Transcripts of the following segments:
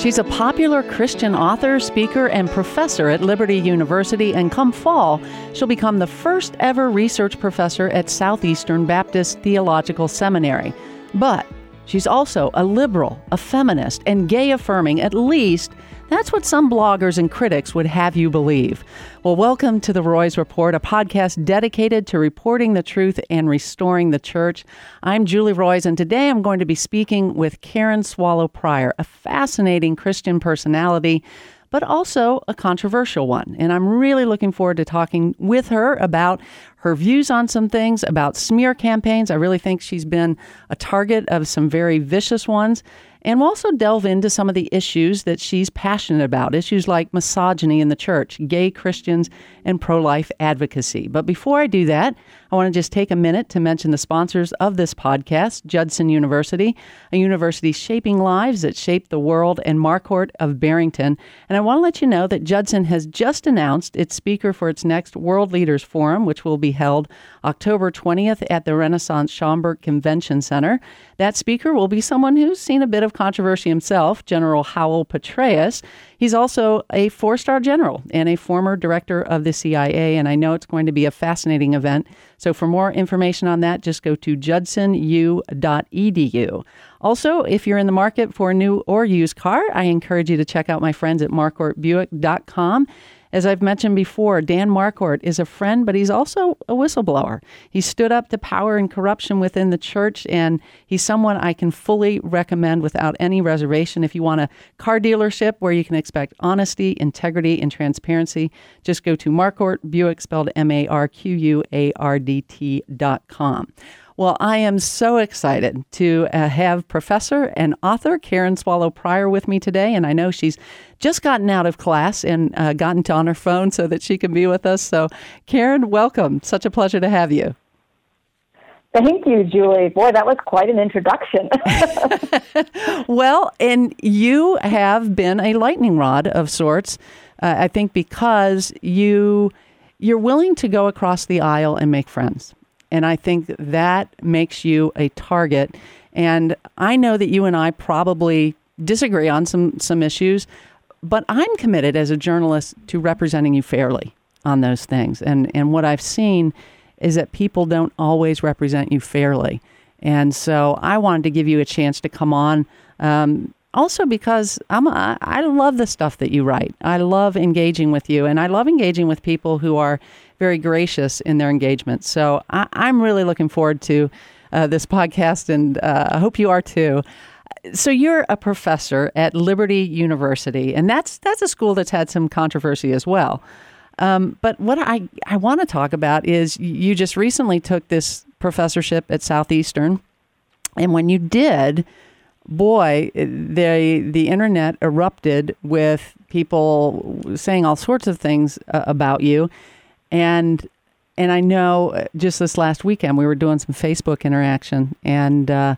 She's a popular Christian author, speaker, and professor at Liberty University, and come fall, she'll become the first ever research professor at Southeastern Baptist Theological Seminary. But she's also a liberal, a feminist, and gay affirming, at least that's what some bloggers and critics would have you believe. Well, welcome to the Roys Report, a podcast dedicated to reporting the truth and restoring the church. I'm Julie Roys, and today I'm going to be speaking with Karen Swallow Prior, a fascinating Christian personality but also a controversial one. And I'm really looking forward to talking with her about her views on some things, about smear campaigns. I really think she's been a target of some very vicious ones. And we'll also delve into some of the issues that she's passionate about, issues like misogyny in the church, gay Christians, and pro life advocacy. But before I do that, I want to just take a minute to mention the sponsors of this podcast Judson University, a university shaping lives that shape the world, and Marquardt of Barrington. And I want to let you know that Judson has just announced its speaker for its next World Leaders Forum, which will be held October 20th at the Renaissance Schaumburg Convention Center. That speaker will be someone who's seen a bit of controversy himself, General Howell Petraeus. He's also a four star general and a former director of the CIA, and I know it's going to be a fascinating event. So, for more information on that, just go to judsonu.edu. Also, if you're in the market for a new or used car, I encourage you to check out my friends at marquardtbuick.com. As I've mentioned before, Dan Marquardt is a friend, but he's also a whistleblower. He stood up to power and corruption within the church, and he's someone I can fully recommend without any reservation. If you want a car dealership where you can expect honesty, integrity, and transparency, just go to Marquardt Buick, spelled M A R Q U A R D T dot com. Well, I am so excited to uh, have professor and author Karen Swallow Prior with me today. And I know she's just gotten out of class and uh, gotten to on her phone so that she can be with us. So, Karen, welcome. Such a pleasure to have you. Thank you, Julie. Boy, that was quite an introduction. well, and you have been a lightning rod of sorts, uh, I think, because you you're willing to go across the aisle and make friends. And I think that makes you a target. And I know that you and I probably disagree on some, some issues, but I'm committed as a journalist to representing you fairly on those things. And, and what I've seen is that people don't always represent you fairly. And so I wanted to give you a chance to come on. Um, also because I'm a, I love the stuff that you write. I love engaging with you, and I love engaging with people who are very gracious in their engagement. So I, am really looking forward to uh, this podcast, and uh, I hope you are too. So you're a professor at Liberty University, and that's that's a school that's had some controversy as well. Um, but what I, I want to talk about is you just recently took this professorship at Southeastern, and when you did, boy, the the internet erupted with people saying all sorts of things uh, about you, and and I know uh, just this last weekend we were doing some Facebook interaction and. Uh,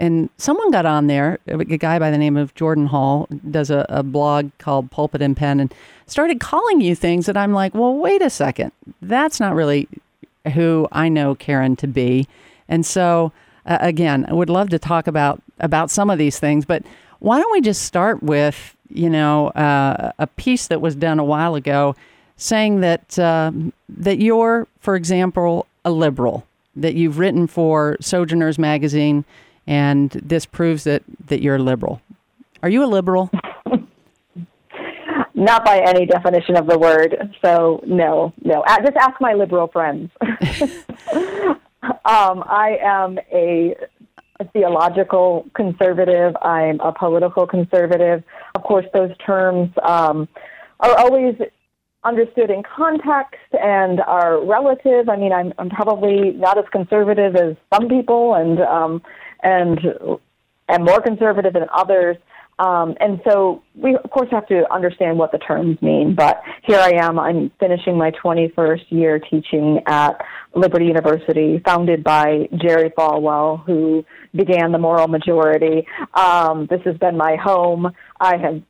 and someone got on there, a guy by the name of Jordan Hall does a, a, blog called Pulpit and Pen, and started calling you things that I'm like, well, wait a second. That's not really who I know Karen to be. And so, uh, again, I would love to talk about, about some of these things, but why don't we just start with, you know, uh, a piece that was done a while ago saying that uh, that you're, for example, a liberal, that you've written for Sojourners magazine, and this proves that that you're a liberal. Are you a liberal? Not by any definition of the word. So no, no. Just ask my liberal friends. um, I am a a theological conservative. I'm a political conservative. Of course, those terms um, are always understood in context and are relative. I mean, I'm, I'm probably not as conservative as some people, and um, and and more conservative than others. Um, and so we, of course, have to understand what the terms mean. But here I am. I'm finishing my 21st year teaching at Liberty University, founded by Jerry Falwell, who began the Moral Majority. Um, this has been my home. I have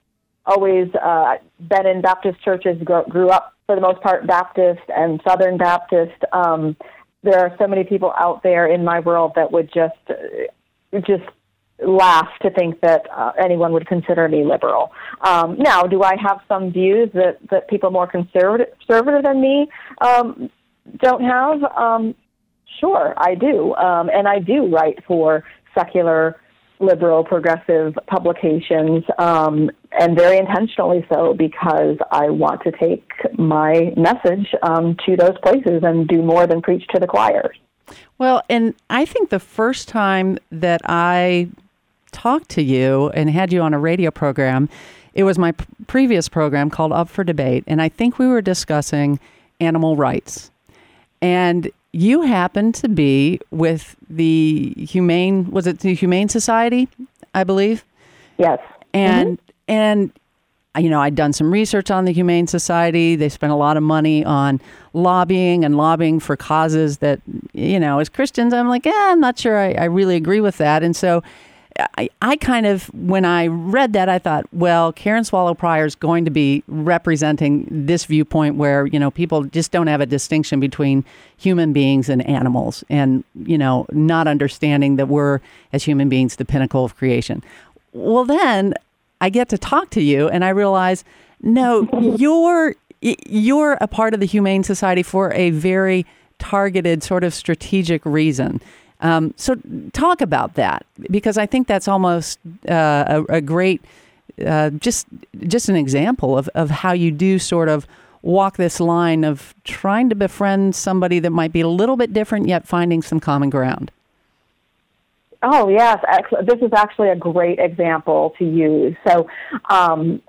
always uh, been in Baptist churches, grew, grew up for the most part Baptist and Southern Baptist. Um, there are so many people out there in my world that would just, uh, just laugh to think that uh, anyone would consider me liberal. Um, now, do I have some views that, that people more conservative, conservative than me um, don't have? Um, sure, I do. Um, and I do write for secular, liberal, progressive publications, um, and very intentionally so because I want to take my message um, to those places and do more than preach to the choir. Well, and I think the first time that I talked to you and had you on a radio program, it was my p- previous program called Up for Debate. And I think we were discussing animal rights. And you happened to be with the Humane, was it the Humane Society, I believe? Yes. And, mm-hmm. and, you know, I'd done some research on the Humane Society. They spent a lot of money on lobbying and lobbying for causes that, you know, as Christians, I'm like, yeah, I'm not sure I, I really agree with that. And so I, I kind of, when I read that, I thought, well, Karen Swallow Prior is going to be representing this viewpoint where, you know, people just don't have a distinction between human beings and animals and, you know, not understanding that we're, as human beings, the pinnacle of creation. Well, then I get to talk to you and I realize, no, you're, you're a part of the Humane Society for a very targeted, sort of strategic reason. Um, so talk about that because I think that's almost uh, a, a, great, uh, just just an example of, of how you do sort of walk this line of trying to befriend somebody that might be a little bit different yet finding some common ground. Oh yes, this is actually a great example to use. So um,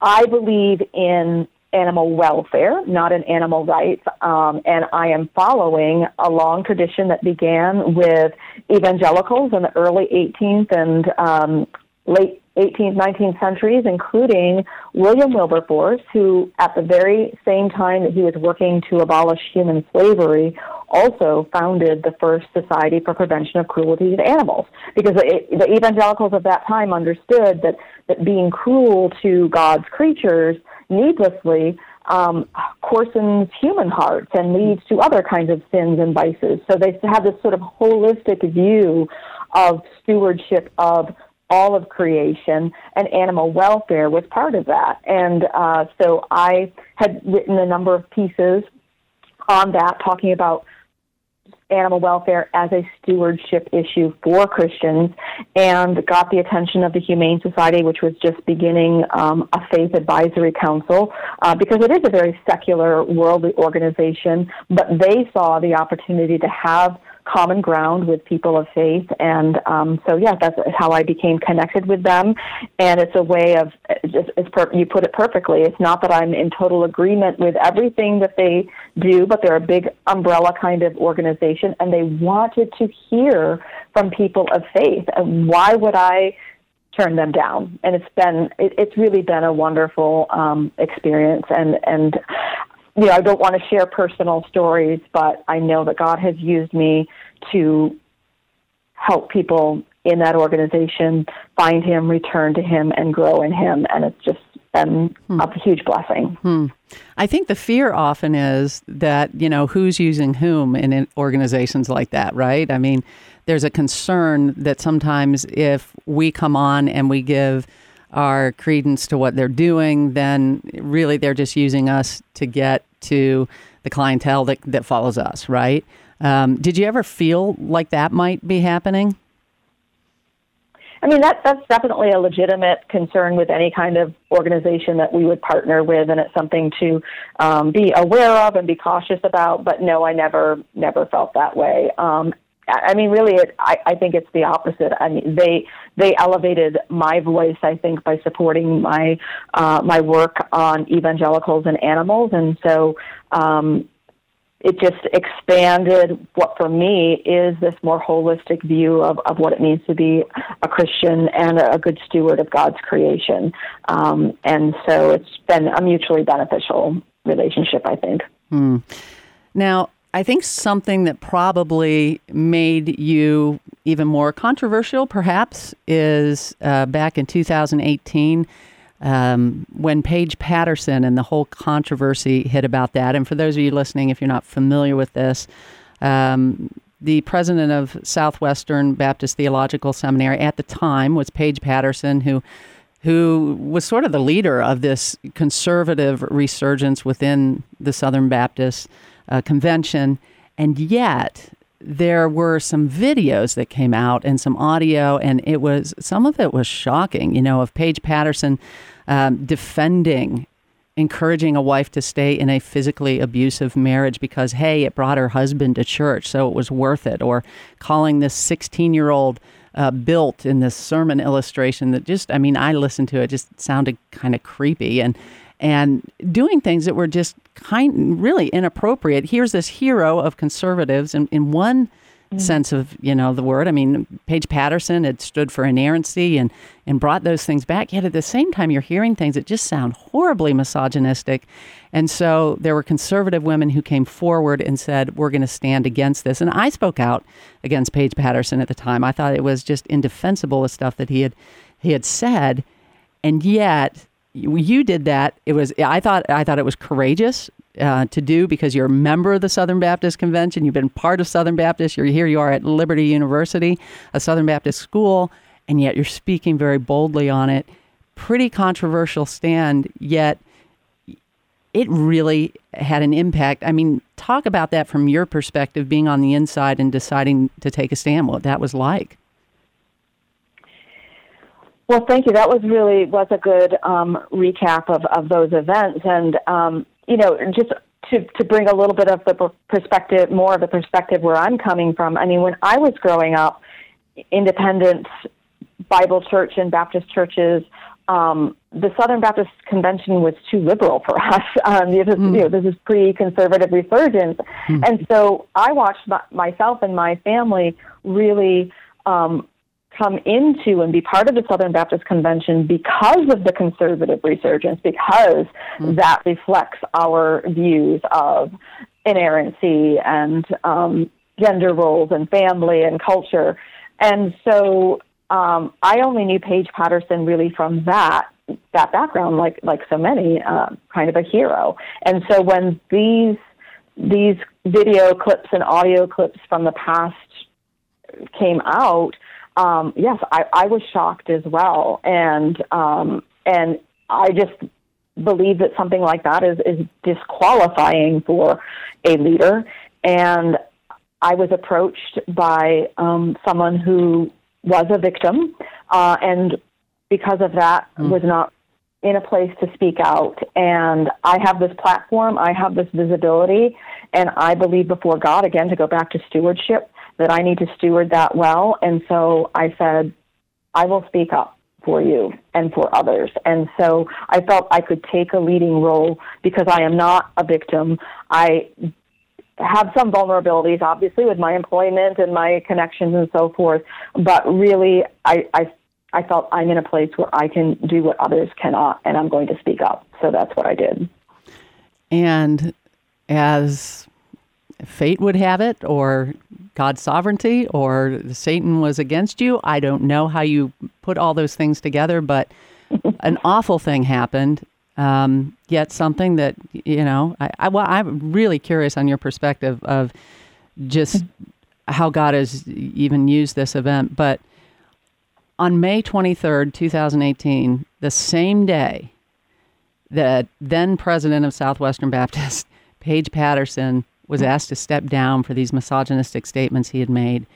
I believe in animal welfare, not in animal rights. Um, and I am following a long tradition that began with evangelicals in the early 18th and um, late 18th, 19th centuries, including William Wilberforce, who at the very same time that he was working to abolish human slavery, also founded the first Society for Prevention of Cruelty to Animals. Because the evangelicals of that time understood that, that being cruel to God's creatures needlessly um, coarsens human hearts and leads to other kinds of sins and vices. So they have this sort of holistic view of stewardship of all of creation, and animal welfare was part of that. And uh, so I had written a number of pieces on that, talking about animal welfare as a stewardship issue for Christians and got the attention of the Humane Society, which was just beginning um, a faith advisory council, uh, because it is a very secular, worldly organization, but they saw the opportunity to have common ground with people of faith. And um, so, yeah, that's how I became connected with them. And it's a way of, it's per- you put it perfectly. It's not that I'm in total agreement with everything that they do, but they're a big umbrella kind of organization, and they wanted to hear from people of faith. And why would I? turn them down and it's been it, it's really been a wonderful um experience and and you know, I don't want to share personal stories, but I know that God has used me to help people in that organization find Him, return to Him, and grow in Him. And it's just been hmm. a huge blessing. Hmm. I think the fear often is that, you know, who's using whom in organizations like that, right? I mean, there's a concern that sometimes if we come on and we give our credence to what they're doing, then really they're just using us to get to the clientele that, that follows us, right? Um, did you ever feel like that might be happening? I mean, that, that's definitely a legitimate concern with any kind of organization that we would partner with, and it's something to um, be aware of and be cautious about. But no, I never, never felt that way. Um, I mean, really, it, I, I think it's the opposite. I mean, they they elevated my voice, I think, by supporting my uh, my work on evangelicals and animals, and so um, it just expanded what for me is this more holistic view of, of what it means to be a Christian and a good steward of God's creation. Um, and so it's been a mutually beneficial relationship, I think. Hmm. Now, I think something that probably made you even more controversial, perhaps, is uh, back in 2018 um, when Paige Patterson and the whole controversy hit about that. And for those of you listening, if you're not familiar with this, um, the president of Southwestern Baptist Theological Seminary at the time was Paige Patterson, who who was sort of the leader of this conservative resurgence within the Southern Baptist uh, Convention, and yet there were some videos that came out and some audio, and it was some of it was shocking. You know, of Paige Patterson um, defending encouraging a wife to stay in a physically abusive marriage because, hey, it brought her husband to church, so it was worth it, or calling this 16 year old uh, built in this sermon illustration that just, I mean, I listened to it, just sounded kind of creepy and and doing things that were just kind really inappropriate. Here's this hero of conservatives in, in one mm. sense of you know the word. I mean, Paige Patterson had stood for inerrancy and and brought those things back. Yet at the same time, you're hearing things that just sound horribly misogynistic. And so there were conservative women who came forward and said, "We're going to stand against this." And I spoke out against Paige Patterson at the time. I thought it was just indefensible the stuff that he had he had said, and yet you did that. It was I thought I thought it was courageous uh, to do because you're a member of the Southern Baptist Convention. You've been part of Southern Baptist. You're here. You are at Liberty University, a Southern Baptist school, and yet you're speaking very boldly on it. Pretty controversial stand, yet it really had an impact. I mean, talk about that from your perspective, being on the inside and deciding to take a stand. What that was like. Well, thank you. That was really was a good um, recap of, of those events, and um, you know, just to to bring a little bit of the perspective, more of the perspective where I'm coming from. I mean, when I was growing up, independent Bible church and Baptist churches, um, the Southern Baptist Convention was too liberal for us. Um, this, mm. you know, this is pre-conservative resurgence, mm. and so I watched my, myself and my family really um, come into and be part of the Southern Baptist Convention because of the conservative resurgence, because mm-hmm. that reflects our views of inerrancy and um, gender roles and family and culture. And so um, I only knew Paige Patterson really from that that background, like like so many, uh, kind of a hero. And so when these these video clips and audio clips from the past came out, um, yes, I, I was shocked as well, and um, and I just believe that something like that is is disqualifying for a leader. And I was approached by um, someone who was a victim, uh, and because of that, mm. was not in a place to speak out. And I have this platform, I have this visibility, and I believe before God, again, to go back to stewardship, that I need to steward that well. And so I said, I will speak up for you and for others. And so I felt I could take a leading role because I am not a victim. I have some vulnerabilities, obviously, with my employment and my connections and so forth. But really, I, I, I felt I'm in a place where I can do what others cannot, and I'm going to speak up. So that's what I did. And as fate would have it, or God's sovereignty, or Satan was against you. I don't know how you put all those things together, but an awful thing happened. Um, yet something that you know, I, I, well, I'm really curious on your perspective of just how God has even used this event. But on May 23rd, 2018, the same day that then president of Southwestern Baptist, Paige Patterson, was asked to step down for these misogynistic statements he had made,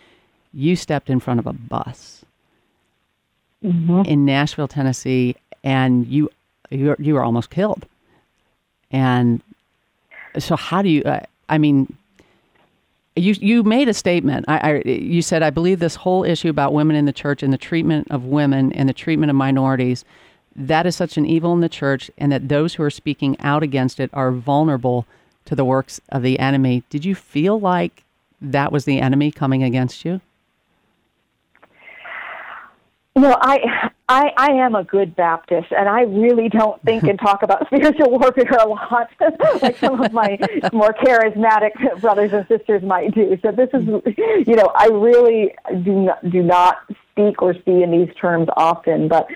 you stepped in front of a bus mm-hmm. in Nashville, Tennessee, and you you you were almost killed. And so, how do you? Uh, I mean, you you made a statement. I, I, you said I believe this whole issue about women in the church and the treatment of women and the treatment of minorities that is such an evil in the church, and that those who are speaking out against it are vulnerable to the works of the enemy. Did you feel like that was the enemy coming against you? Well, I I, I am a good Baptist, and I really don't think and talk about spiritual warfare a lot, like some of my more charismatic brothers and sisters might do. So this is, you know, I really do not do not speak or see in these terms often, but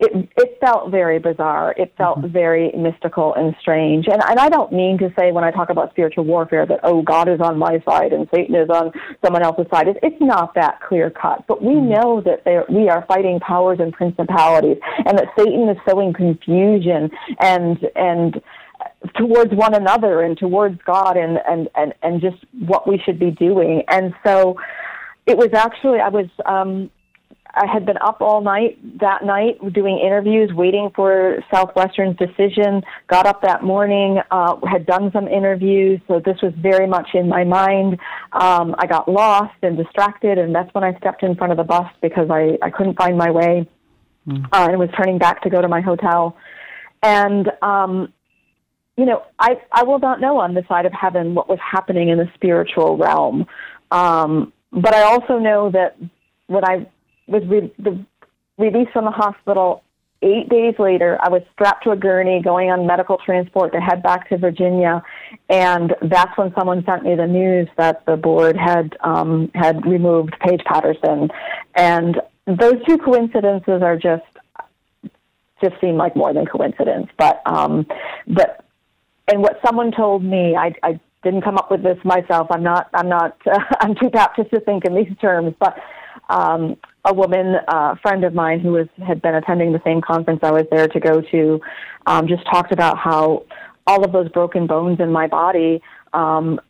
it it felt very bizarre. It felt mm-hmm. very mystical and strange. And and I don't mean to say when I talk about spiritual warfare that oh God is on my side and Satan is on someone else's side. It's, it's not that clear cut. But we mm-hmm. know that we are fighting powers and principalities, and that Satan is sowing confusion and and towards one another and towards God and and and and just what we should be doing. And so it was actually I was um I had been up all night that night doing interviews, waiting for Southwestern's decision. Got up that morning, uh, had done some interviews, so this was very much in my mind. Um, I got lost and distracted, and that's when I stepped in front of the bus because I, I couldn't find my way mm. uh, and was turning back to go to my hotel. And, um, you know, I, I will not know on the side of heaven what was happening in the spiritual realm. Um, but I also know that when I was re- the, released from the hospital. Eight days later, I was strapped to a gurney going on medical transport to head back to Virginia, and that's when someone sent me the news that the board had um, had removed Paige Patterson, and those two coincidences are just just seem like more than coincidence. But um, but and what someone told me, I, I didn't come up with this myself. I'm not I'm not uh, I'm too Baptist to think in these terms, but um, a woman, uh, friend of mine who was had been attending the same conference I was there to go to, um, just talked about how all of those broken bones in my body um,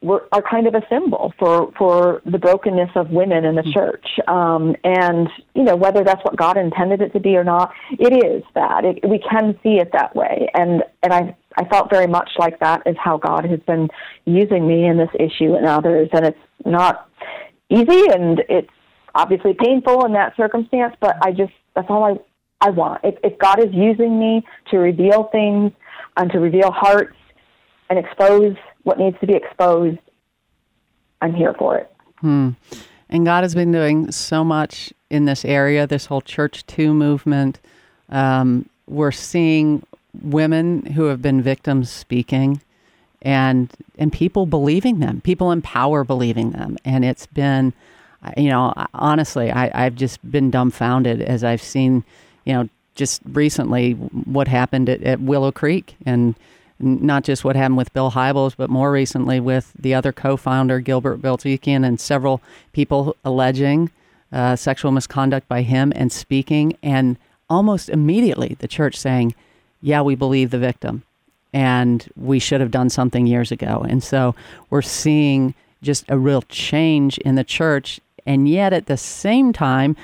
were are kind of a symbol for for the brokenness of women in the mm-hmm. church. Um, and you know whether that's what God intended it to be or not, it is that it, we can see it that way. And and I I felt very much like that is how God has been using me in this issue and others. And it's not easy and it's obviously painful in that circumstance, but I just, that's all I, I want. If, if God is using me to reveal things and to reveal hearts and expose what needs to be exposed, I'm here for it. Hmm. And God has been doing so much in this area, this whole Church Too movement. Um, we're seeing women who have been victims speaking and and people believing them people in power believing them and it's been you know honestly I, i've just been dumbfounded as i've seen you know just recently what happened at, at willow creek and not just what happened with bill hybels but more recently with the other co-founder gilbert Bilezikian and several people alleging uh, sexual misconduct by him and speaking and almost immediately the church saying yeah we believe the victim and we should have done something years ago. And so we're seeing just a real change in the church. And yet at the same time,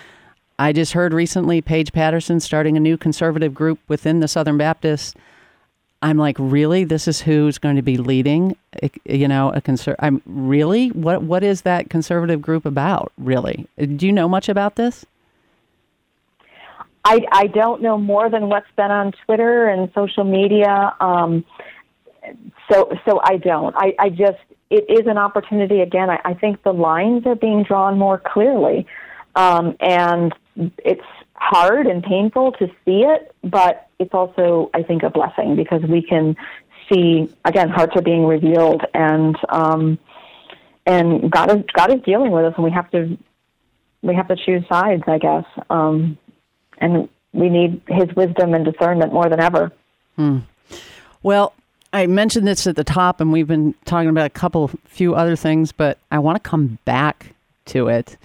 I just heard recently Paige Patterson starting a new conservative group within the Southern Baptists. I'm like, really? This is who's going to be leading? You know, a conser- I'm really what? What is that conservative group about? Really? Do you know much about this? I, I don't know more than what's been on Twitter and social media. Um, so so I don't. I, I just it is an opportunity again. I, I think the lines are being drawn more clearly, um, and it's hard and painful to see it, but it's also I think a blessing because we can see again hearts are being revealed and um, and God is God is dealing with us, and we have to we have to choose sides, I guess. Um, and we need his wisdom and discernment more than ever. Hmm. Well, I mentioned this at the top, and we've been talking about a couple, few other things, but I want to come back to it,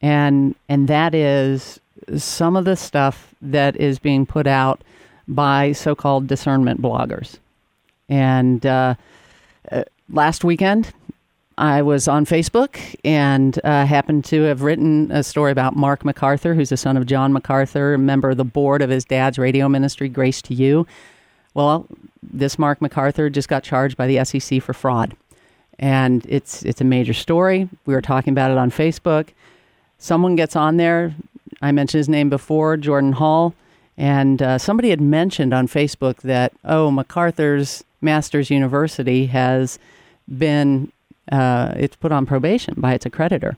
and and that is some of the stuff that is being put out by so-called discernment bloggers. And uh, uh, last weekend, I was on Facebook and uh, happened to have written a story about Mark MacArthur, who's the son of John MacArthur, a member of the board of his dad's radio ministry, Grace to You. Well, this Mark MacArthur just got charged by the SEC for fraud. And it's it's a major story. We were talking about it on Facebook. Someone gets on there. I mentioned his name before, Jordan Hall, and uh, somebody had mentioned on Facebook that oh, MacArthur's Masters University has been uh, it's put on probation by its accreditor,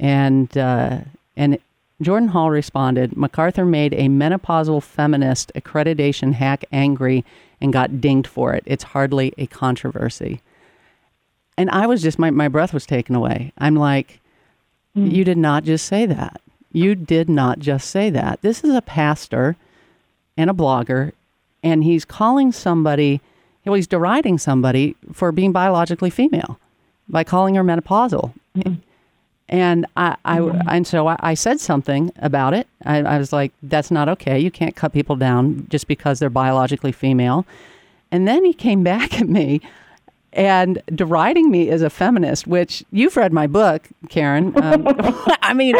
and uh, and Jordan Hall responded, MacArthur made a menopausal feminist accreditation hack angry and got dinged for it. It's hardly a controversy. And I was just, my, my breath was taken away. I'm like, mm. you did not just say that. You did not just say that. This is a pastor and a blogger, and he's calling somebody, well, he's deriding somebody for being biologically female by calling her menopausal. Mm. And I, I mm-hmm. and so I, I, said something about it. I, I, was like, "That's not okay. You can't cut people down just because they're biologically female." And then he came back at me and deriding me as a feminist, which you've read my book, Karen. Um, I mean,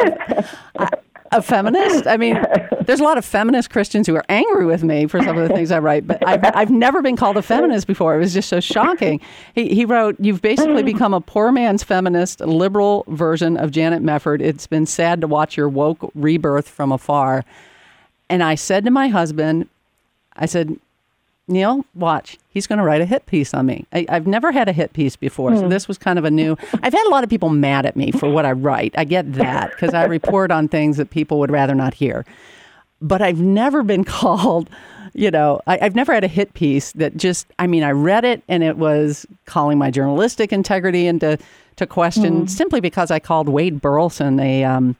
I, a feminist. I mean, there's a lot of feminist Christians who are angry with me for some of the things I write, but I've, I've never been called a feminist before. It was just so shocking. He, he wrote, You've basically become a poor man's feminist, liberal version of Janet Mefford. It's been sad to watch your woke rebirth from afar. And I said to my husband, I said, Neil, watch. He's going to write a hit piece on me. I, have never had a hit piece before, so hmm. this was kind of a new. I've had a lot of people mad at me for what I write. I get that because I report on things that people would rather not hear. But I've never been called, you know, I, have never had a hit piece that just. I mean, I read it and it was calling my journalistic integrity into to question mm. simply because I called Wade Burleson a. Um,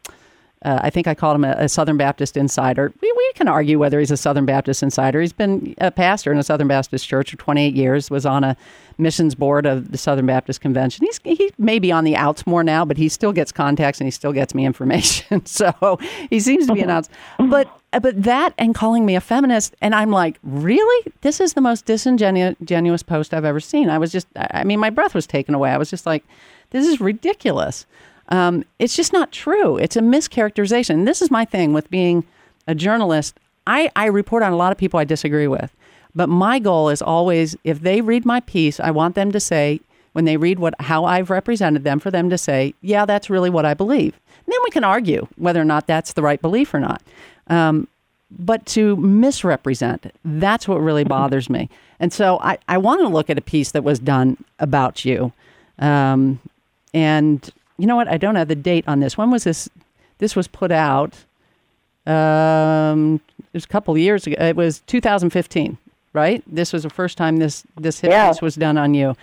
uh, I think I called him a, a, Southern Baptist insider. We, we can argue whether he's a Southern Baptist insider. He's been a pastor in a Southern Baptist church for 28 years, was on a missions board of the Southern Baptist Convention. He's he may be on the outs more now, but he still gets contacts and he still gets me information. so he seems to be an outs. But but that and calling me a feminist, and I'm like, really? This is the most disingenuous post I've ever seen. I was just, I mean, my breath was taken away. I was just like, this is ridiculous. Um, it's just not true. It's a mischaracterization. This is my thing with being a journalist. I, I report on a lot of people I disagree with. But my goal is always if they read my piece, I want them to say, when they read what how I've represented them, for them to say, yeah, that's really what I believe. And then we can argue whether or not that's the right belief or not. Um, but to misrepresent, that's what really bothers me. And so I, I want to look at a piece that was done about you. Um, and you know what? I don't have the date on this. When was this? This was put out. Um, it was a couple of years ago. It was 2015, right? This was the first time this this hit yeah. was done on you.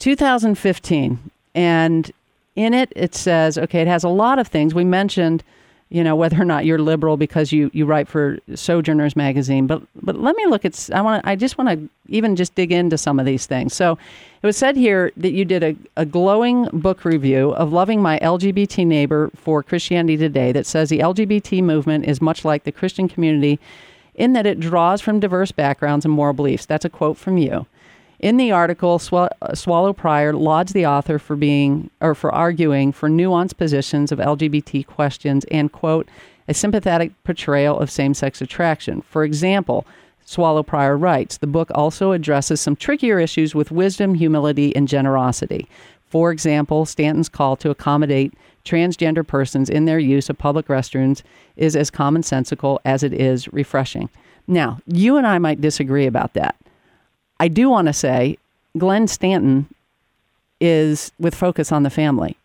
2015, and in it it says, okay, it has a lot of things. We mentioned you know whether or not you're liberal because you you write for Sojourners magazine. But but let me look at I want I just want to even just dig into some of these things. So it was said here that you did a, a glowing book review of Loving My LGBT Neighbor for Christianity Today that says the LGBT movement is much like the Christian community in that it draws from diverse backgrounds and moral beliefs. That's a quote from you. In the article, uh, Swallow Prior lauds the author for being or for arguing for nuanced positions of LGBT questions and quote a sympathetic portrayal of same-sex attraction. For example, Swallow Prior writes, the book also addresses some trickier issues with wisdom, humility, and generosity. For example, Stanton's call to accommodate transgender persons in their use of public restrooms is as commonsensical as it is refreshing. Now, you and I might disagree about that. I do want to say Glenn Stanton is with focus on the family.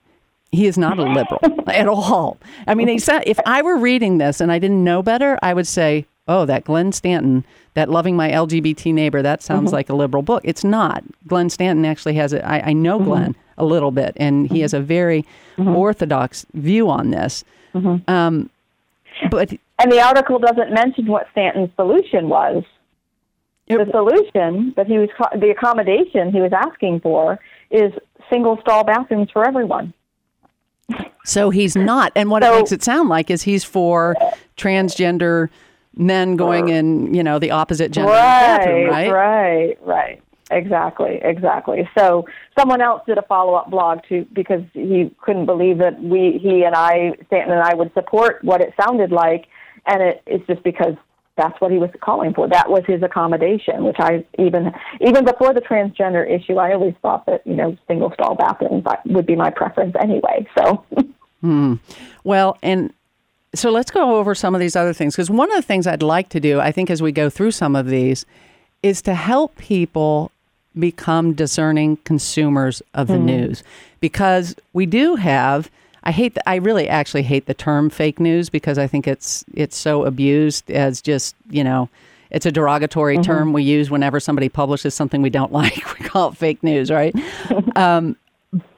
He is not a liberal at all. I mean, if I were reading this and I didn't know better, I would say, oh, that Glenn Stanton, that loving my LGBT neighbor, that sounds mm-hmm. like a liberal book. It's not. Glenn Stanton actually has I know mm-hmm. Glenn a little bit, and he has a very mm-hmm. orthodox view on this. Mm-hmm. Um, but and the article doesn't mention what Stanton's solution was the solution that he was the accommodation he was asking for is single stall bathrooms for everyone. So he's not, and what so, it makes it sound like is he's for transgender men going in, you know, the opposite gender right, bathroom, right? Right, right, exactly, exactly. So someone else did a follow up blog too because he couldn't believe that we, he and I, Stanton and I, would support what it sounded like, and it, it's just because that's what he was calling for. That was his accommodation, which I even even before the transgender issue, I always thought that you know single stall bathrooms would be my preference anyway. So, hmm. well, and so let's go over some of these other things because one of the things I'd like to do, I think, as we go through some of these, is to help people become discerning consumers of the mm-hmm. news because we do have. I hate the, I really actually hate the term fake news because I think it's it's so abused as just you know it's a derogatory mm-hmm. term we use whenever somebody publishes something we don't like. We call it fake news, right? um,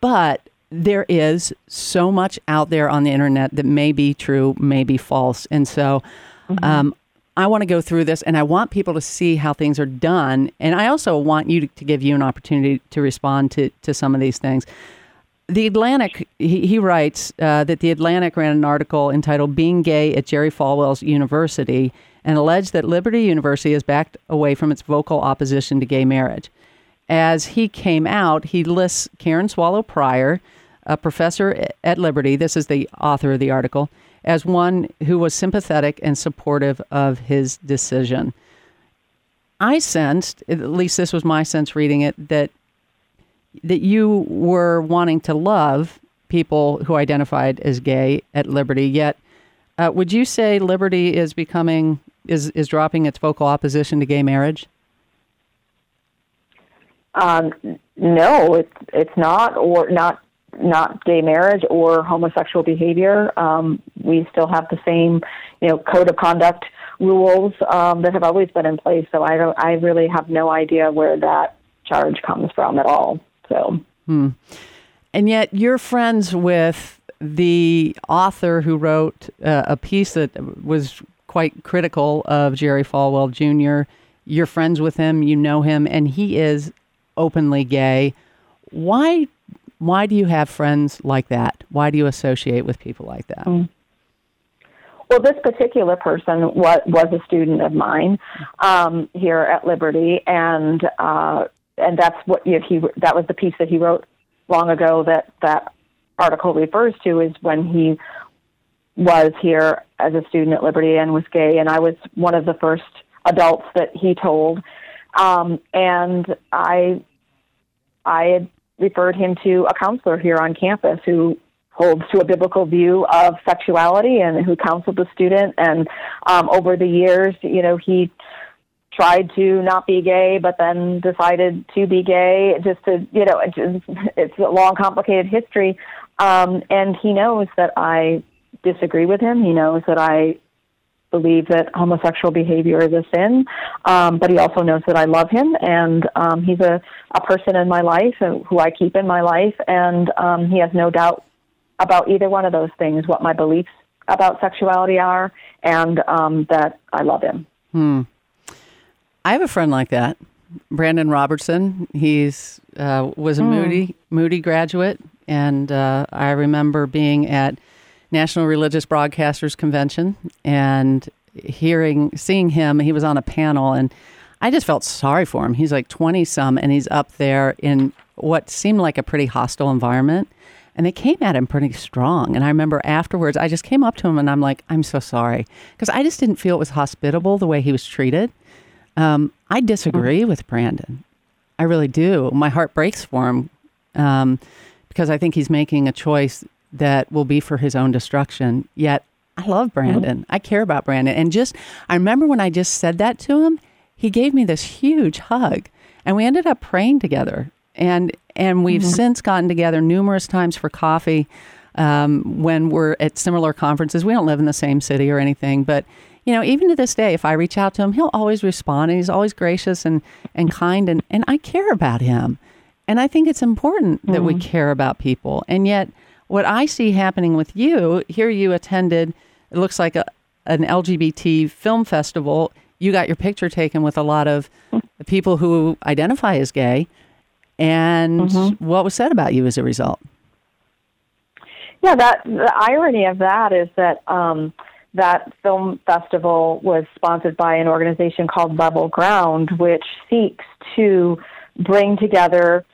but there is so much out there on the internet that may be true, may be false, and so. Mm-hmm. Um, I want to go through this and I want people to see how things are done. And I also want you to, to give you an opportunity to respond to, to some of these things. The Atlantic, he, he writes uh, that The Atlantic ran an article entitled Being Gay at Jerry Falwell's University and alleged that Liberty University has backed away from its vocal opposition to gay marriage. As he came out, he lists Karen Swallow Prior, a professor at Liberty, this is the author of the article, as one who was sympathetic and supportive of his decision. I sensed, at least this was my sense reading it, that that you were wanting to love people who identified as gay at Liberty. Yet, uh, would you say Liberty is becoming is is dropping its vocal opposition to gay marriage? Um, no, it's it's not, or not not gay marriage or homosexual behavior. Um, we still have the same, you know, code of conduct rules um, that have always been in place. So I don't, I really have no idea where that charge comes from at all. So, hmm. and yet you're friends with the author who wrote uh, a piece that was quite critical of Jerry Falwell Jr. You're friends with him, you know him, and he is openly gay. Why? Why do you have friends like that? Why do you associate with people like that? Mm. Well, this particular person was, was a student of mine um, here at Liberty, and uh, and that's what you know, he that was the piece that he wrote long ago that that article refers to is when he was here as a student at Liberty and was gay, and I was one of the first adults that he told, um, and I I had referred him to a counselor here on campus who holds to a biblical view of sexuality and who counseled the student. And um, over the years you know he tried to not be gay, but then decided to be gay. Just to you know, it just, it's a long, complicated history. Um, and he knows that I disagree with him. He knows that I believe that homosexual behavior is a sin, um, but he also knows that I love him, and um, he's a, a person in my life who I keep in my life, and um, he has no doubt about either one of those things, what my beliefs about sexuality are, and um, that I love him. Hmm. I have a friend like that, Brandan Robertson. He's uh, was a mm. Moody Moody graduate, and uh, I remember being at National Religious Broadcasters Convention and hearing, seeing him. He was on a panel, and I just felt sorry for him. He's like twenty some, and he's up there in what seemed like a pretty hostile environment. And they came at him pretty strong. And I remember afterwards, I just came up to him and I'm like, I'm so sorry. Because I just didn't feel it was hospitable the way he was treated. Um, I disagree with Brandan. I really do. My heart breaks for him um, because I think he's making a choice that will be for his own destruction. Yet I love Brandan. Mm-hmm. I care about Brandan. And just, I remember when I just said that to him, he gave me this huge hug and we ended up praying together. And, and we've mm-hmm. since gotten together numerous times for coffee um, when we're at similar conferences. We don't live in the same city or anything, but you know, even to this day, if I reach out to him, he'll always respond and he's always gracious and, and kind and, and I care about him. And I think it's important that mm-hmm. we care about people. And yet, what I see happening with you, here you attended, it looks like a, an LGBT film festival. You got your picture taken with a lot of people who identify as gay. And mm-hmm. what was said about you as a result? Yeah, that the irony of that is that um, that film festival was sponsored by an organization called Level Ground, which seeks to bring together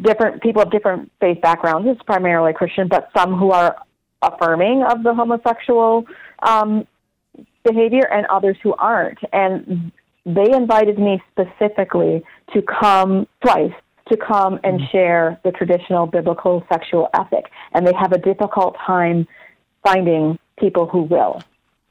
different people of different faith backgrounds. It's primarily Christian, but some who are affirming of the homosexual um, behavior and others who aren't. And they invited me specifically to come twice to come and mm-hmm. share the traditional biblical sexual ethic. And they have a difficult time finding people who will.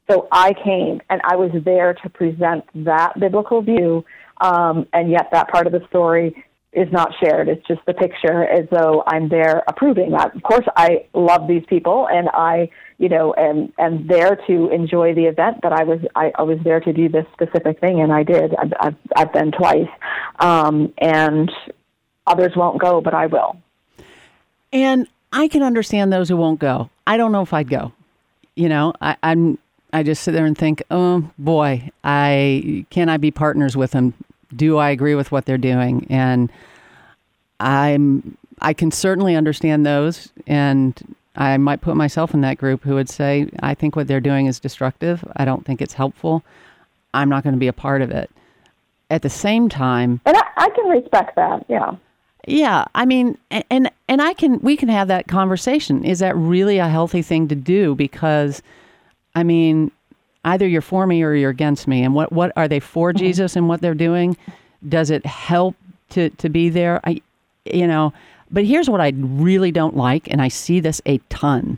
So I came and I was there to present that biblical view, um, and yet that part of the story is not shared. It's just the picture as though I'm there approving that. Of course, I love these people and I, you know, am, am there to enjoy the event, but I was, I, I was there to do this specific thing and I did. I've, I've, I've been twice. Um, and others won't go, but I will. And I can understand those who won't go. I don't know if I'd go. You know, I, I'm, I just sit there and think, oh boy, I can I be partners with them do I agree with what they're doing? And I'm I can certainly understand those, and I might put myself in that group who would say, I think what they're doing is destructive. I don't think it's helpful. I'm not going to be a part of it. At the same time, and I, I can respect that. Yeah. Yeah, I mean, and and I can we can have that conversation. Is that really a healthy thing to do? Because, I mean, either you're for me or you're against me. And what, what are they for mm-hmm. Jesus and what they're doing? Does it help to, to be there? I, you know, but here's what I really don't like, and I see this a ton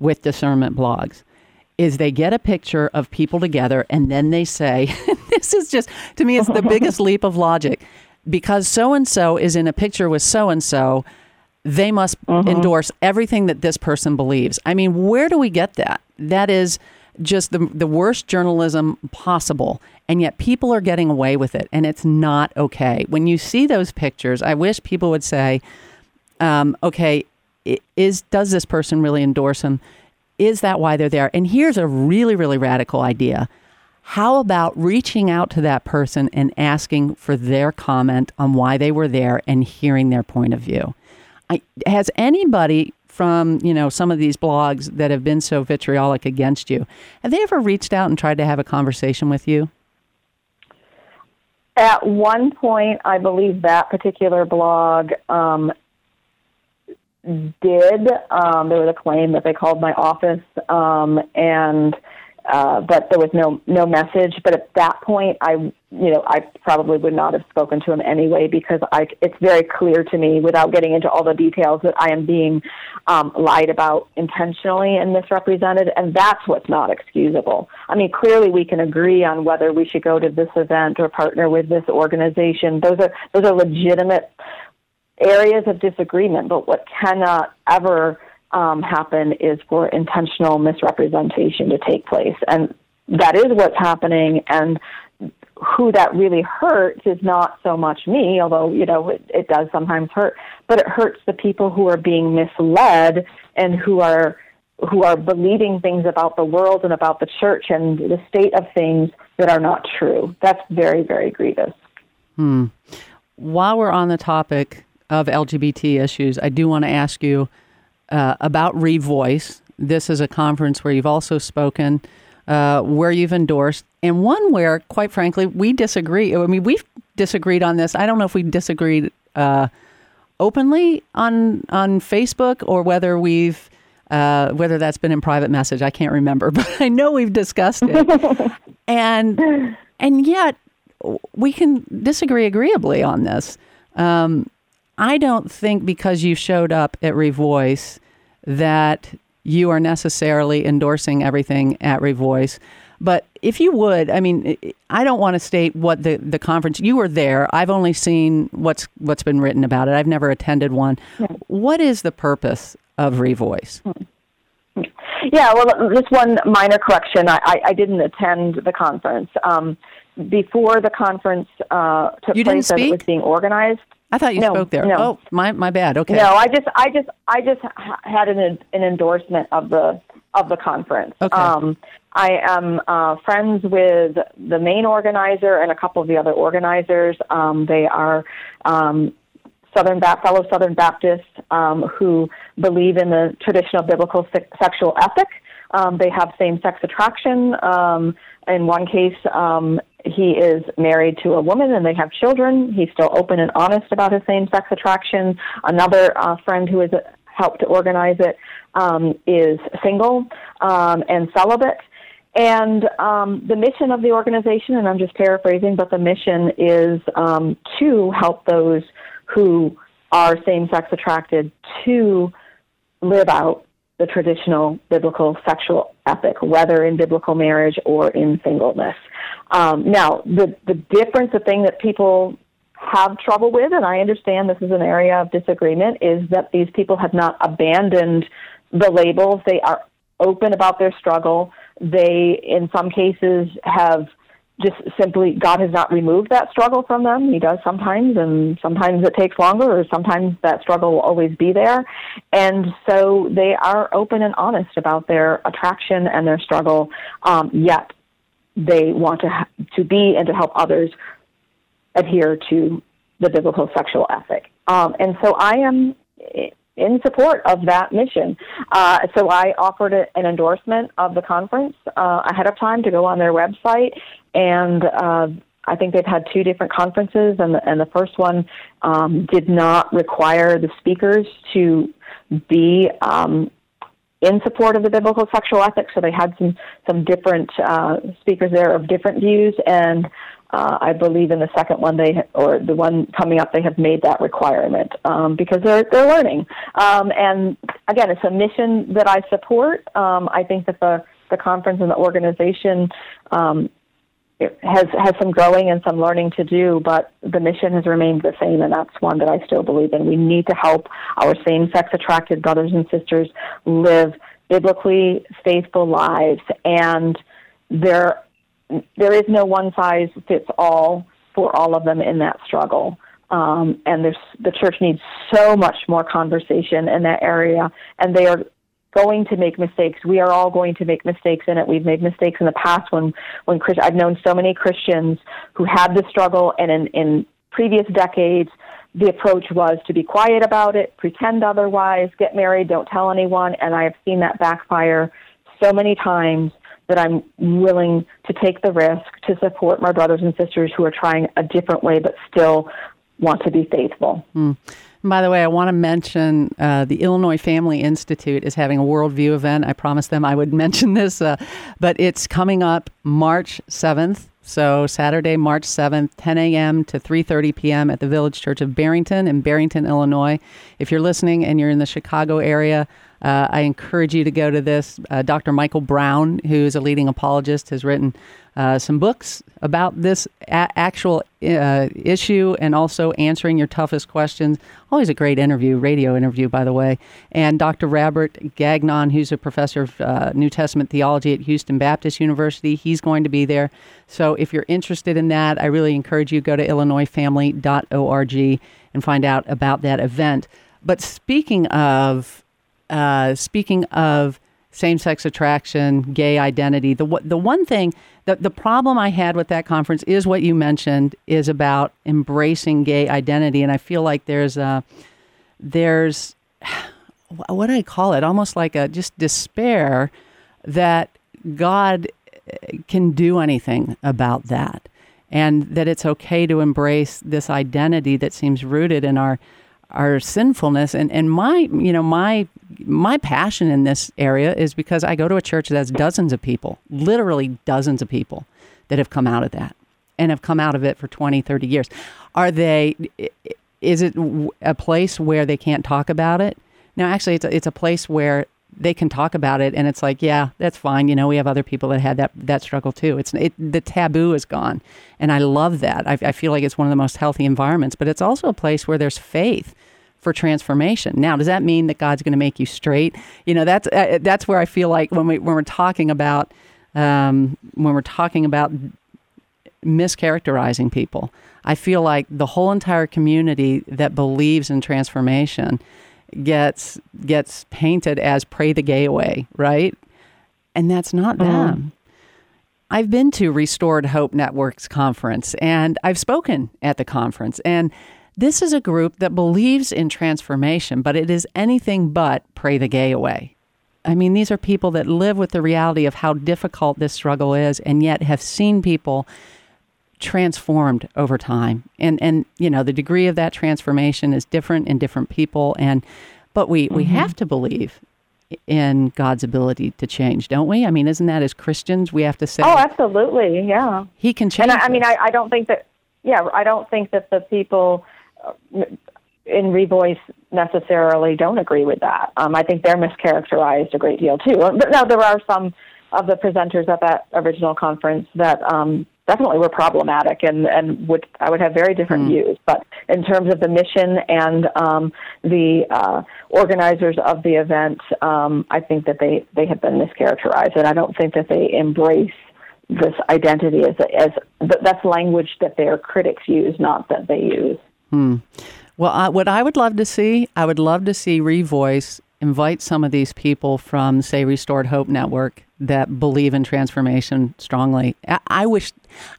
with discernment blogs, is they get a picture of people together and then they say, this is just, to me, it's the biggest leap of logic. Because so and so is in a picture with so and so, they must mm-hmm. endorse everything that this person believes. I mean, where do we get that? That is, just the, the worst journalism possible. And yet people are getting away with it. And it's not okay. When you see those pictures, I wish people would say, um, okay, is does this person really endorse them? Is that why they're there? And here's a really, really radical idea. How about reaching out to that person and asking for their comment on why they were there and hearing their point of view? I, has anybody from you know some of these blogs that have been so vitriolic against you have they ever reached out and tried to have a conversation with you at one point i believe that particular blog um, did um, there was a claim that they called my office um, and uh, but there was no no message. But at that point, I you know I probably would not have spoken to him anyway because I it's very clear to me without getting into all the details that I am being um, lied about intentionally and misrepresented, and that's what's not excusable. I mean, clearly we can agree on whether we should go to this event or partner with this organization. Those are those are legitimate areas of disagreement, but what cannot ever um, happen is for intentional misrepresentation to take place. And that is what's happening. And who that really hurts is not so much me, although, you know, it, it does sometimes hurt, but it hurts the people who are being misled and who are who are believing things about the world and about the church and the state of things that are not true. That's very, very grievous. Hmm. While we're on the topic of LGBT issues, I do want to ask you uh, about Revoice. This is a conference where you've also spoken, uh, where you've endorsed, and one where, quite frankly, we disagree. I mean, we've disagreed on this. I don't know if we disagreed uh, openly on on Facebook or whether we've uh, whether that's been in private message. I can't remember, but I know we've discussed it, and and yet we can disagree agreeably on this. Um, I don't think because you showed up at Revoice that you are necessarily endorsing everything at Revoice. But if you would, I mean, I don't want to state what the, the conference you were there. I've only seen what's what's been written about it. I've never attended one. Yeah. What is the purpose of Revoice? Yeah, well, just one minor correction. I, I, I didn't attend the conference. Um, before the conference uh, took place, as it was being organized, I thought you no, spoke there. No. Oh, my my bad. Okay. No, I just I just I just had an an endorsement of the of the conference. Okay. Um, I am uh, friends with the main organizer and a couple of the other organizers. Um, they are um, Southern ba- fellow Southern Baptists um, who believe in the traditional biblical se- sexual ethic. Um, they have same-sex attraction. Um, in one case, um, he is married to a woman and they have children. He's still open and honest about his same sex attraction. Another uh, friend who has helped to organize it um, is single um, and celibate. And um, the mission of the organization, and I'm just paraphrasing, but the mission is um, to help those who are same sex attracted to live out the traditional biblical sexual ethic, whether in biblical marriage or in singleness. Um, now, the the difference, the thing that people have trouble with, and I understand this is an area of disagreement, is that these people have not abandoned the labels. They are open about their struggle. They, in some cases, have just simply God has not removed that struggle from them. He does sometimes, and sometimes it takes longer, or sometimes that struggle will always be there. And so they are open and honest about their attraction and their struggle. Um, yet they want to ha- to be and to help others adhere to the biblical sexual ethic. Um, and so I am in support of that mission. Uh, so I offered a, an endorsement of the conference uh, ahead of time to go on their website, and uh, I think they've had two different conferences, and the, and the first one um, did not require the speakers to be um, in support of the biblical sexual ethics. So they had some some different uh, speakers there of different views, and uh, I believe in the second one they or the one coming up they have made that requirement um, because they're they're learning. Um, and again, it's a mission that I support. Um, I think that the the conference and the organization um, has has some growing and some learning to do, but the mission has remained the same, and that's one that I still believe in. We need to help our same sex attracted brothers and sisters live biblically faithful lives, and there there is no one size fits all for all of them in that struggle. Um, and there's, the church needs so much more conversation in that area, and they are going to make mistakes. We are all going to make mistakes in it. We've made mistakes in the past when when Chris, I've known so many Christians who had this struggle, and in, in previous decades, the approach was to be quiet about it, pretend otherwise, get married, don't tell anyone, and I have seen that backfire so many times that I'm willing to take the risk to support my brothers and sisters who are trying a different way but still want to be faithful. Mm. by the way, I want to mention uh, the Illinois Family Institute is having a worldview event. I promised them I would mention this, uh, but it's coming up March 7th. So Saturday, March 7th, 10 a.m. to 3:30 p.m. at the Village Church of Barrington in Barrington, Illinois. If you're listening and you're in the Chicago area, uh, I encourage you to go to this. Uh, Dr. Michael Brown, who is a leading apologist, has written uh, some books about this a- actual uh, issue and also answering your toughest questions. Always a great interview, radio interview, by the way. And Dr. Robert Gagnon, who's a professor of uh, New Testament theology at Houston Baptist University, he's going to be there. So if you're interested in that, I really encourage you go to illinoisfamily.org and find out about that event. But speaking of uh, speaking of same-sex attraction, gay identity, the the one thing the the problem I had with that conference is what you mentioned is about embracing gay identity, and I feel like there's a there's what do I call it? Almost like a just despair that God eh, can do anything about that, and that it's okay to embrace this identity that seems rooted in our our sinfulness. And and my you know my my passion in this area is because I go to a church that has dozens of people literally dozens of people that have come out of that and have come out of it for 20 30 years. Are they is it a place where they can't talk about it? No actually it's a, it's a place where they can talk about it and it's like yeah that's fine you know we have other people that had that that struggle too it's it, the taboo is gone and i love that I, I feel like it's one of the most healthy environments but it's also a place where there's faith for transformation. Now, does that mean that God's going to make you straight? You know, that's uh, that's where I feel like when we when we're talking about um, when we're talking about mischaracterizing people, I feel like the whole entire community that believes in transformation gets gets painted as pray the gay away, right? And that's not mm-hmm. them. I've been to Restored Hope Network's conference and I've spoken at the conference and this is a group that believes in transformation, but it is anything but pray the gay away. I mean, these are people that live with the reality of how difficult this struggle is and yet have seen people transformed over time. And and you know, the degree of that transformation is different in different people and but we mm-hmm. we have to believe in God's ability to change, don't we? I mean, isn't that as Christians we have to say Oh, absolutely. Yeah. He can change. And I, I mean, I, I don't think that yeah, I don't think that the people in Revoice necessarily don't agree with that. Um, I think they're mischaracterized a great deal too. But now there are some of the presenters at that original conference that um, definitely were problematic and, and would I would have very different mm. views. But in terms of the mission and um, the uh, organizers of the event, um, I think that they, they have been mischaracterized, and I don't think that they embrace this identity as as that's language that their critics use, not that they use. Hmm. Well, I, what I would love to see, I would love to see Revoice invite some of these people from, say, Restored Hope Network that believe in transformation strongly. I, wish,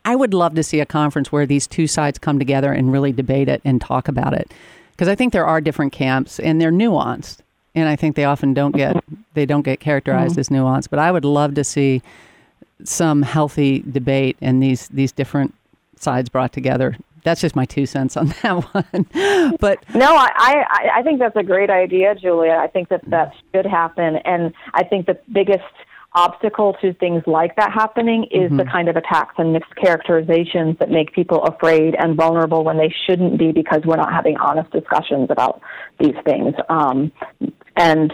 I would love to see a conference where these two sides come together and really debate it and talk about it, because I think there are different camps and they're nuanced, and I think they often don't get they don't get characterized mm-hmm. as nuanced. But I would love to see some healthy debate and these these different sides brought together that's just my two cents on that one. but no, I, I I think that's a great idea, Julie. I think that that should happen, and I think the biggest obstacle to things like that happening is mm-hmm. the kind of attacks and mischaracterizations that make people afraid and vulnerable when they shouldn't be because we're not having honest discussions about these things. Um, and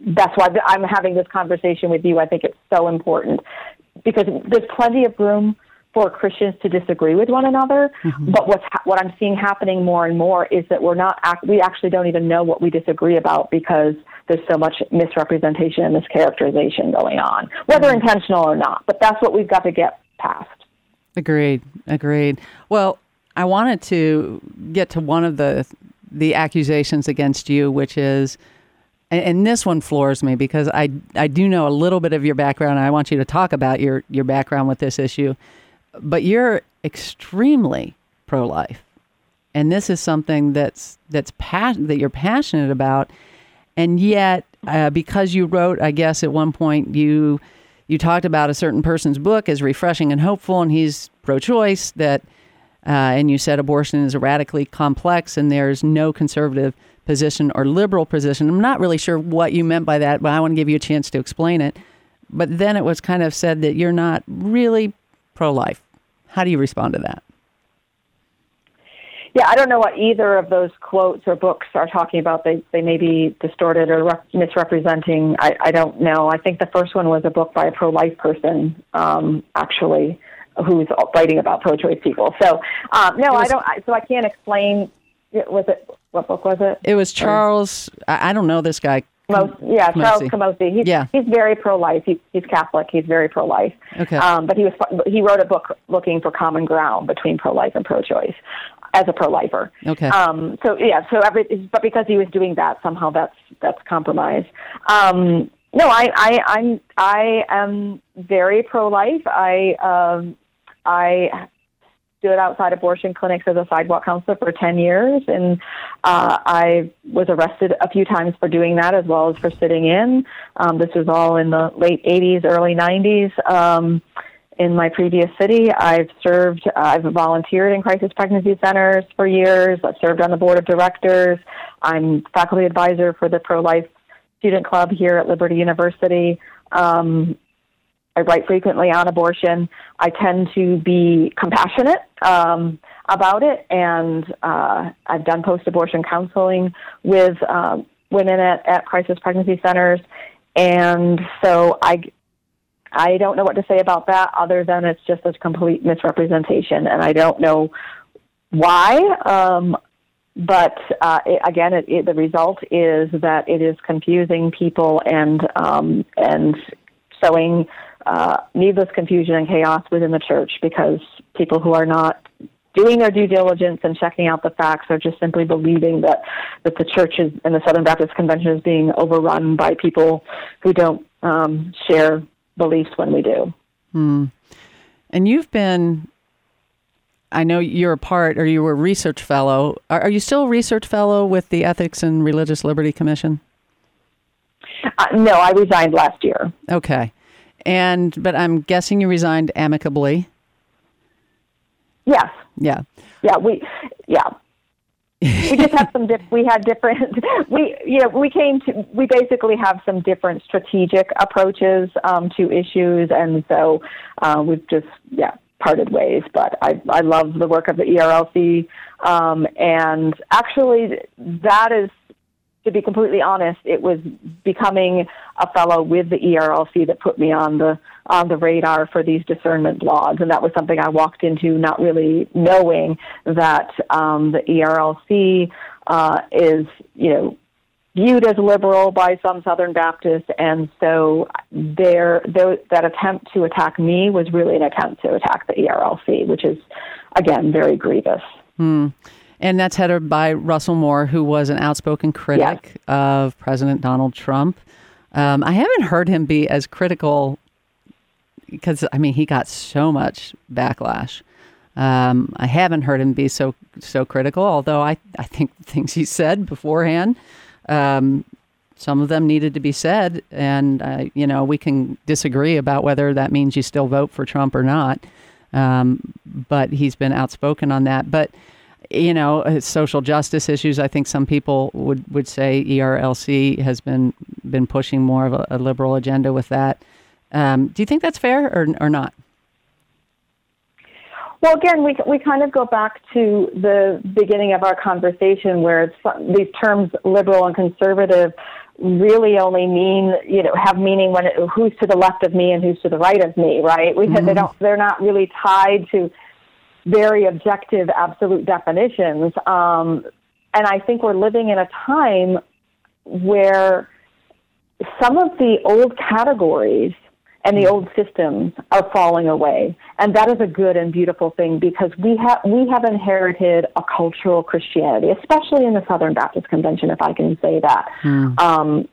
that's why I'm having this conversation with you. I think it's so important because there's plenty of room for Christians to disagree with one another. Mm-hmm. But what's ha- what I'm seeing happening more and more is that we're not act- we actually don't even know what we disagree about because there's so much misrepresentation and mischaracterization going on, whether mm-hmm. intentional or not. But that's what we've got to get past. Agreed. Agreed. Well, I wanted to get to one of the the accusations against you, which is and, this one floors me because I I do know a little bit of your background. And I want you to talk about your your background with this issue but you're extremely pro-life, and this is something that's that's that you're passionate about, and yet uh, because you wrote, I guess at one point you you talked about a certain person's book as refreshing and hopeful, and he's pro-choice. That uh, and you said abortion is radically complex, and there's no conservative position or liberal position. I'm not really sure what you meant by that, but I want to give you a chance to explain it. But then it was kind of said that you're not really pro life. How do you respond to that? Yeah, I don't know what either of those quotes or books are talking about. They they may be distorted or re- misrepresenting. I, I don't know. I think the first one was a book by a pro life person, um, actually, who's writing about pro choice people. So um, no, was, I don't. I, so I can't explain. Was it what book was it? It was Charles. Or, I don't know this guy. Yeah, Charles Camosy. He's, yeah. he's very pro-life. He's, he's Catholic. He's very pro-life. Okay. Um, but he was he wrote a book looking for common ground between pro-life and pro-choice as a pro-lifer. Okay. Um, so yeah, so every but because he was doing that, somehow that's that's compromise. Um, no, I I I'm I am very pro-life. I um, I stood outside abortion clinics as a sidewalk counselor for 10 years, and uh, I was arrested a few times for doing that as well as for sitting in. Um, this was all in the late 80s, early 90s. Um, in my previous city, I've served, uh, I've volunteered in crisis pregnancy centers for years. I've served on the board of directors. I'm faculty advisor for the pro life student club here at Liberty University. Um, I write frequently on abortion. I tend to be compassionate um, about it, and uh, I've done post-abortion counseling with uh, women at, at crisis pregnancy centers, and so I I don't know what to say about that other than it's just a complete misrepresentation, and I don't know why. Um, but uh, it, again, it, it, the result is that it is confusing people and um, and sowing uh, needless confusion and chaos within the church because people who are not doing their due diligence and checking out the facts are just simply believing that, that the church is, and the Southern Baptist Convention is being overrun by people who don't um, share beliefs when we do. Hmm. And you've been, I know you're a part, or you were a research fellow. Are, are you still a research fellow with the Ethics and Religious Liberty Commission? Uh, no, I resigned last year. Okay. And but I'm guessing you resigned amicably. Yes. Yeah. Yeah. We. Yeah. we just have some. Dif- we had different. We you know we came to. We basically have some different strategic approaches um, to issues, and so uh, we've just yeah parted ways. But I I love the work of the ERLC, um, and actually that is to be completely honest, it was becoming a fellow with the ERLC that put me on the on the radar for these discernment blogs, and that was something I walked into not really knowing that um, the ERLC uh, is, you know, viewed as liberal by some Southern Baptists, and so their, that attempt to attack me was really an attempt to attack the ERLC, which is again very grievous. Hmm. And that's headed by Russell Moore, who was an outspoken critic yes. of President Donald Trump. Um, I haven't heard him be as critical because, I mean, he got so much backlash. Um, I haven't heard him be so so critical, although I, I think things he said beforehand, um, some of them needed to be said. And, uh, you know, we can disagree about whether that means you still vote for Trump or not. Um, but he's been outspoken on that. But you know, uh, social justice issues. I think some people would, would say ERLC has been been pushing more of a, a liberal agenda with that. Um, do you think that's fair or or not? Well, again, we we kind of go back to the beginning of our conversation, where these terms liberal and conservative really only mean you know have meaning when it, who's to the left of me and who's to the right of me, right? We mm-hmm. they don't they're not really tied to very objective, absolute definitions. Um, and I think we're living in a time where some of the old categories and the old systems are falling away. And that is a good and beautiful thing because we have we have inherited a cultural Christianity, especially in the Southern Baptist Convention, if I can say that. Mm. Um,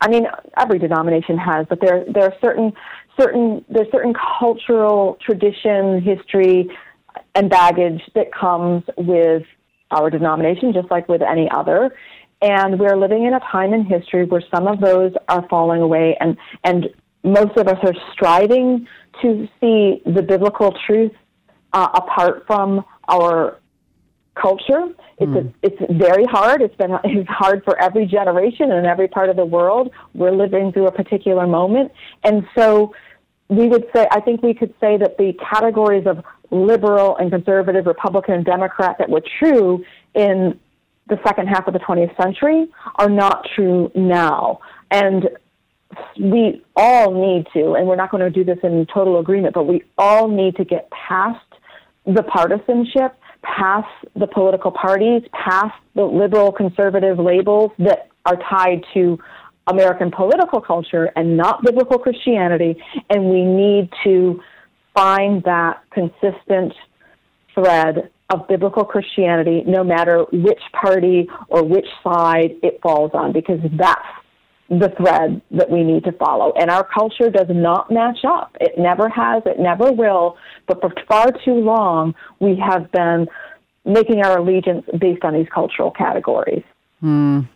I mean, every denomination has, but there there are certain certain there's certain cultural tradition, history, and baggage that comes with our denomination, just like with any other. And we're living in a time in history where some of those are falling away, and, and most of us are striving to see the biblical truth uh, apart from our culture. It's mm. a, it's very hard. It's been it's hard for every generation and every part of the world. We're living through a particular moment, and so we would say I think we could say that the categories of liberal and conservative, Republican and Democrat that were true in the second half of the 20th century are not true now. And we all need to, and we're not going to do this in total agreement, but we all need to get past the partisanship, past the political parties, past the liberal conservative labels that are tied to American political culture and not biblical Christianity, and we need to find that consistent thread of biblical Christianity, no matter which party or which side it falls on, because that's the thread that we need to follow. And our culture does not match up. It never has, it never will. But for far too long, we have been making our allegiance based on these cultural categories. Mm.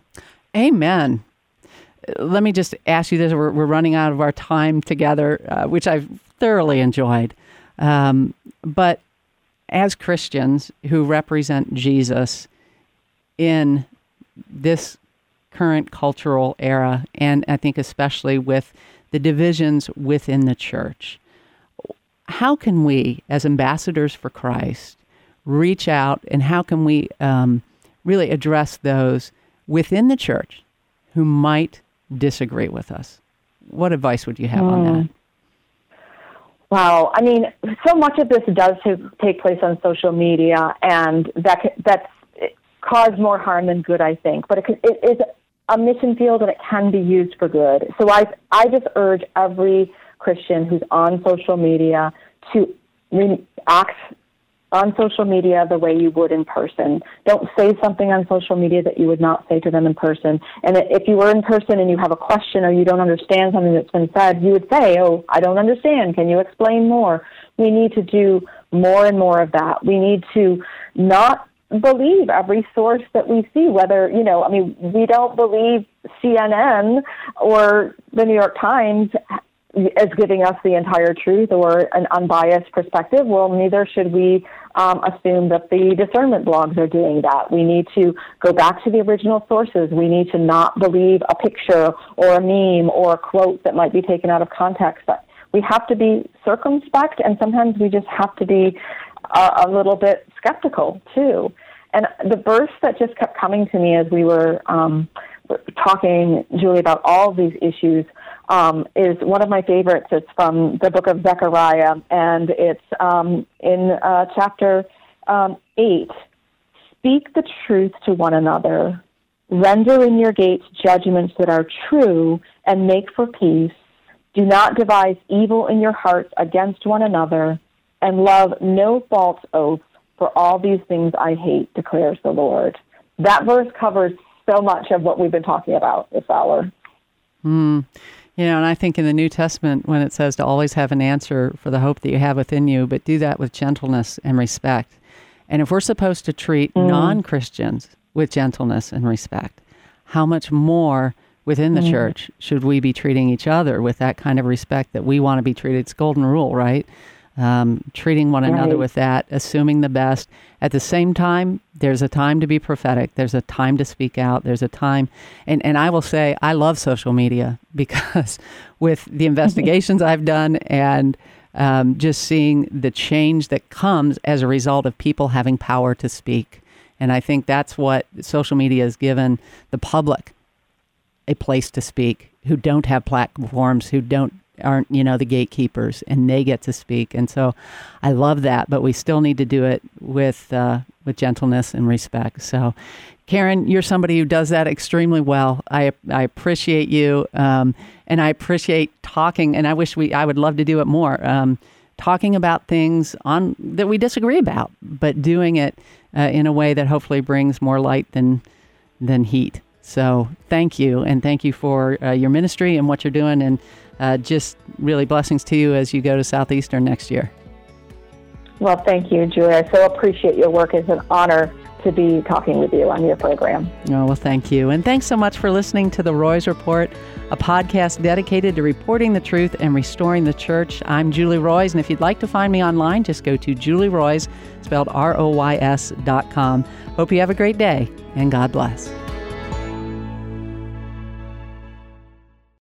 Amen. Let me just ask you this. We're, we're running out of our time together, uh, which I've thoroughly enjoyed. Um, but as Christians who represent Jesus in this current cultural era, and I think especially with the divisions within the church, how can we, as ambassadors for Christ, reach out and how can we um, really address those within the church who might disagree with us? What advice would you have mm. on that? Wow, I mean, so much of this does take place on social media, and that that's caused more harm than good, I think. But it, it is a mission field, and it can be used for good. So I I just urge every Christian who's on social media to re- act on social media the way you would in person. Don't say something on social media that you would not say to them in person. And if you were in person and you have a question or you don't understand something that's been said, you would say, Oh, I don't understand. Can you explain more? We need to do more and more of that. We need to not believe every source that we see, whether, you know, I mean, we don't believe CNN or the New York Times as giving us the entire truth or an unbiased perspective, well, neither should we um, assume that the discernment blogs are doing that. We need to go back to the original sources. We need to not believe a picture or a meme or a quote that might be taken out of context. But we have to be circumspect, and sometimes we just have to be a, a little bit skeptical too. And the verse that just kept coming to me as we were um, talking, Julie, about all these issues um, is one of my favorites. It's from the book of Zechariah, and it's um, in uh, chapter um, 8. Speak the truth to one another, render in your gates judgments that are true, and make for peace. Do not devise evil in your hearts against one another, and love no false oath, for all these things I hate, declares the Lord. That verse covers so much of what we've been talking about this hour. Mm. You know, and I think in the New Testament, when it says to always have an answer for the hope that you have within you, but do that with gentleness and respect. And if we're supposed to treat mm. non Christians with gentleness and respect, how much more within the mm. church should we be treating each other with that kind of respect that we want to be treated? It's golden rule, right? Um, treating one right. another with that, assuming the best. At the same time, there's a time to be prophetic. There's a time to speak out. There's a time, and, and I will say, I love social media because with the investigations I've done and um, just seeing the change that comes as a result of people having power to speak. And I think that's what social media has given the public a place to speak who don't have platforms, who don't aren't you know the gatekeepers and they get to speak. And so i love that but we still need to do it with uh, with gentleness and respect. So karen you're somebody who does that extremely well. I i appreciate you um, and i appreciate talking and i wish we i would love to do it more. Um, talking about things on that we disagree about but doing it uh, in a way that hopefully brings more light than than heat. So thank you and thank you for uh, your ministry and what you're doing and uh, just really blessings to you as you go to Southeastern next year. Well, thank you, Julie. I so appreciate your work. It's an honor to be talking with you on your program. Oh, well, thank you. And thanks so much for listening to The Roys Report, a podcast dedicated to reporting the truth and restoring the church. I'm Julie Roys, and if you'd like to find me online, just go to Julie Roys, spelled R O Y S dot com. Hope you have a great day, and God bless.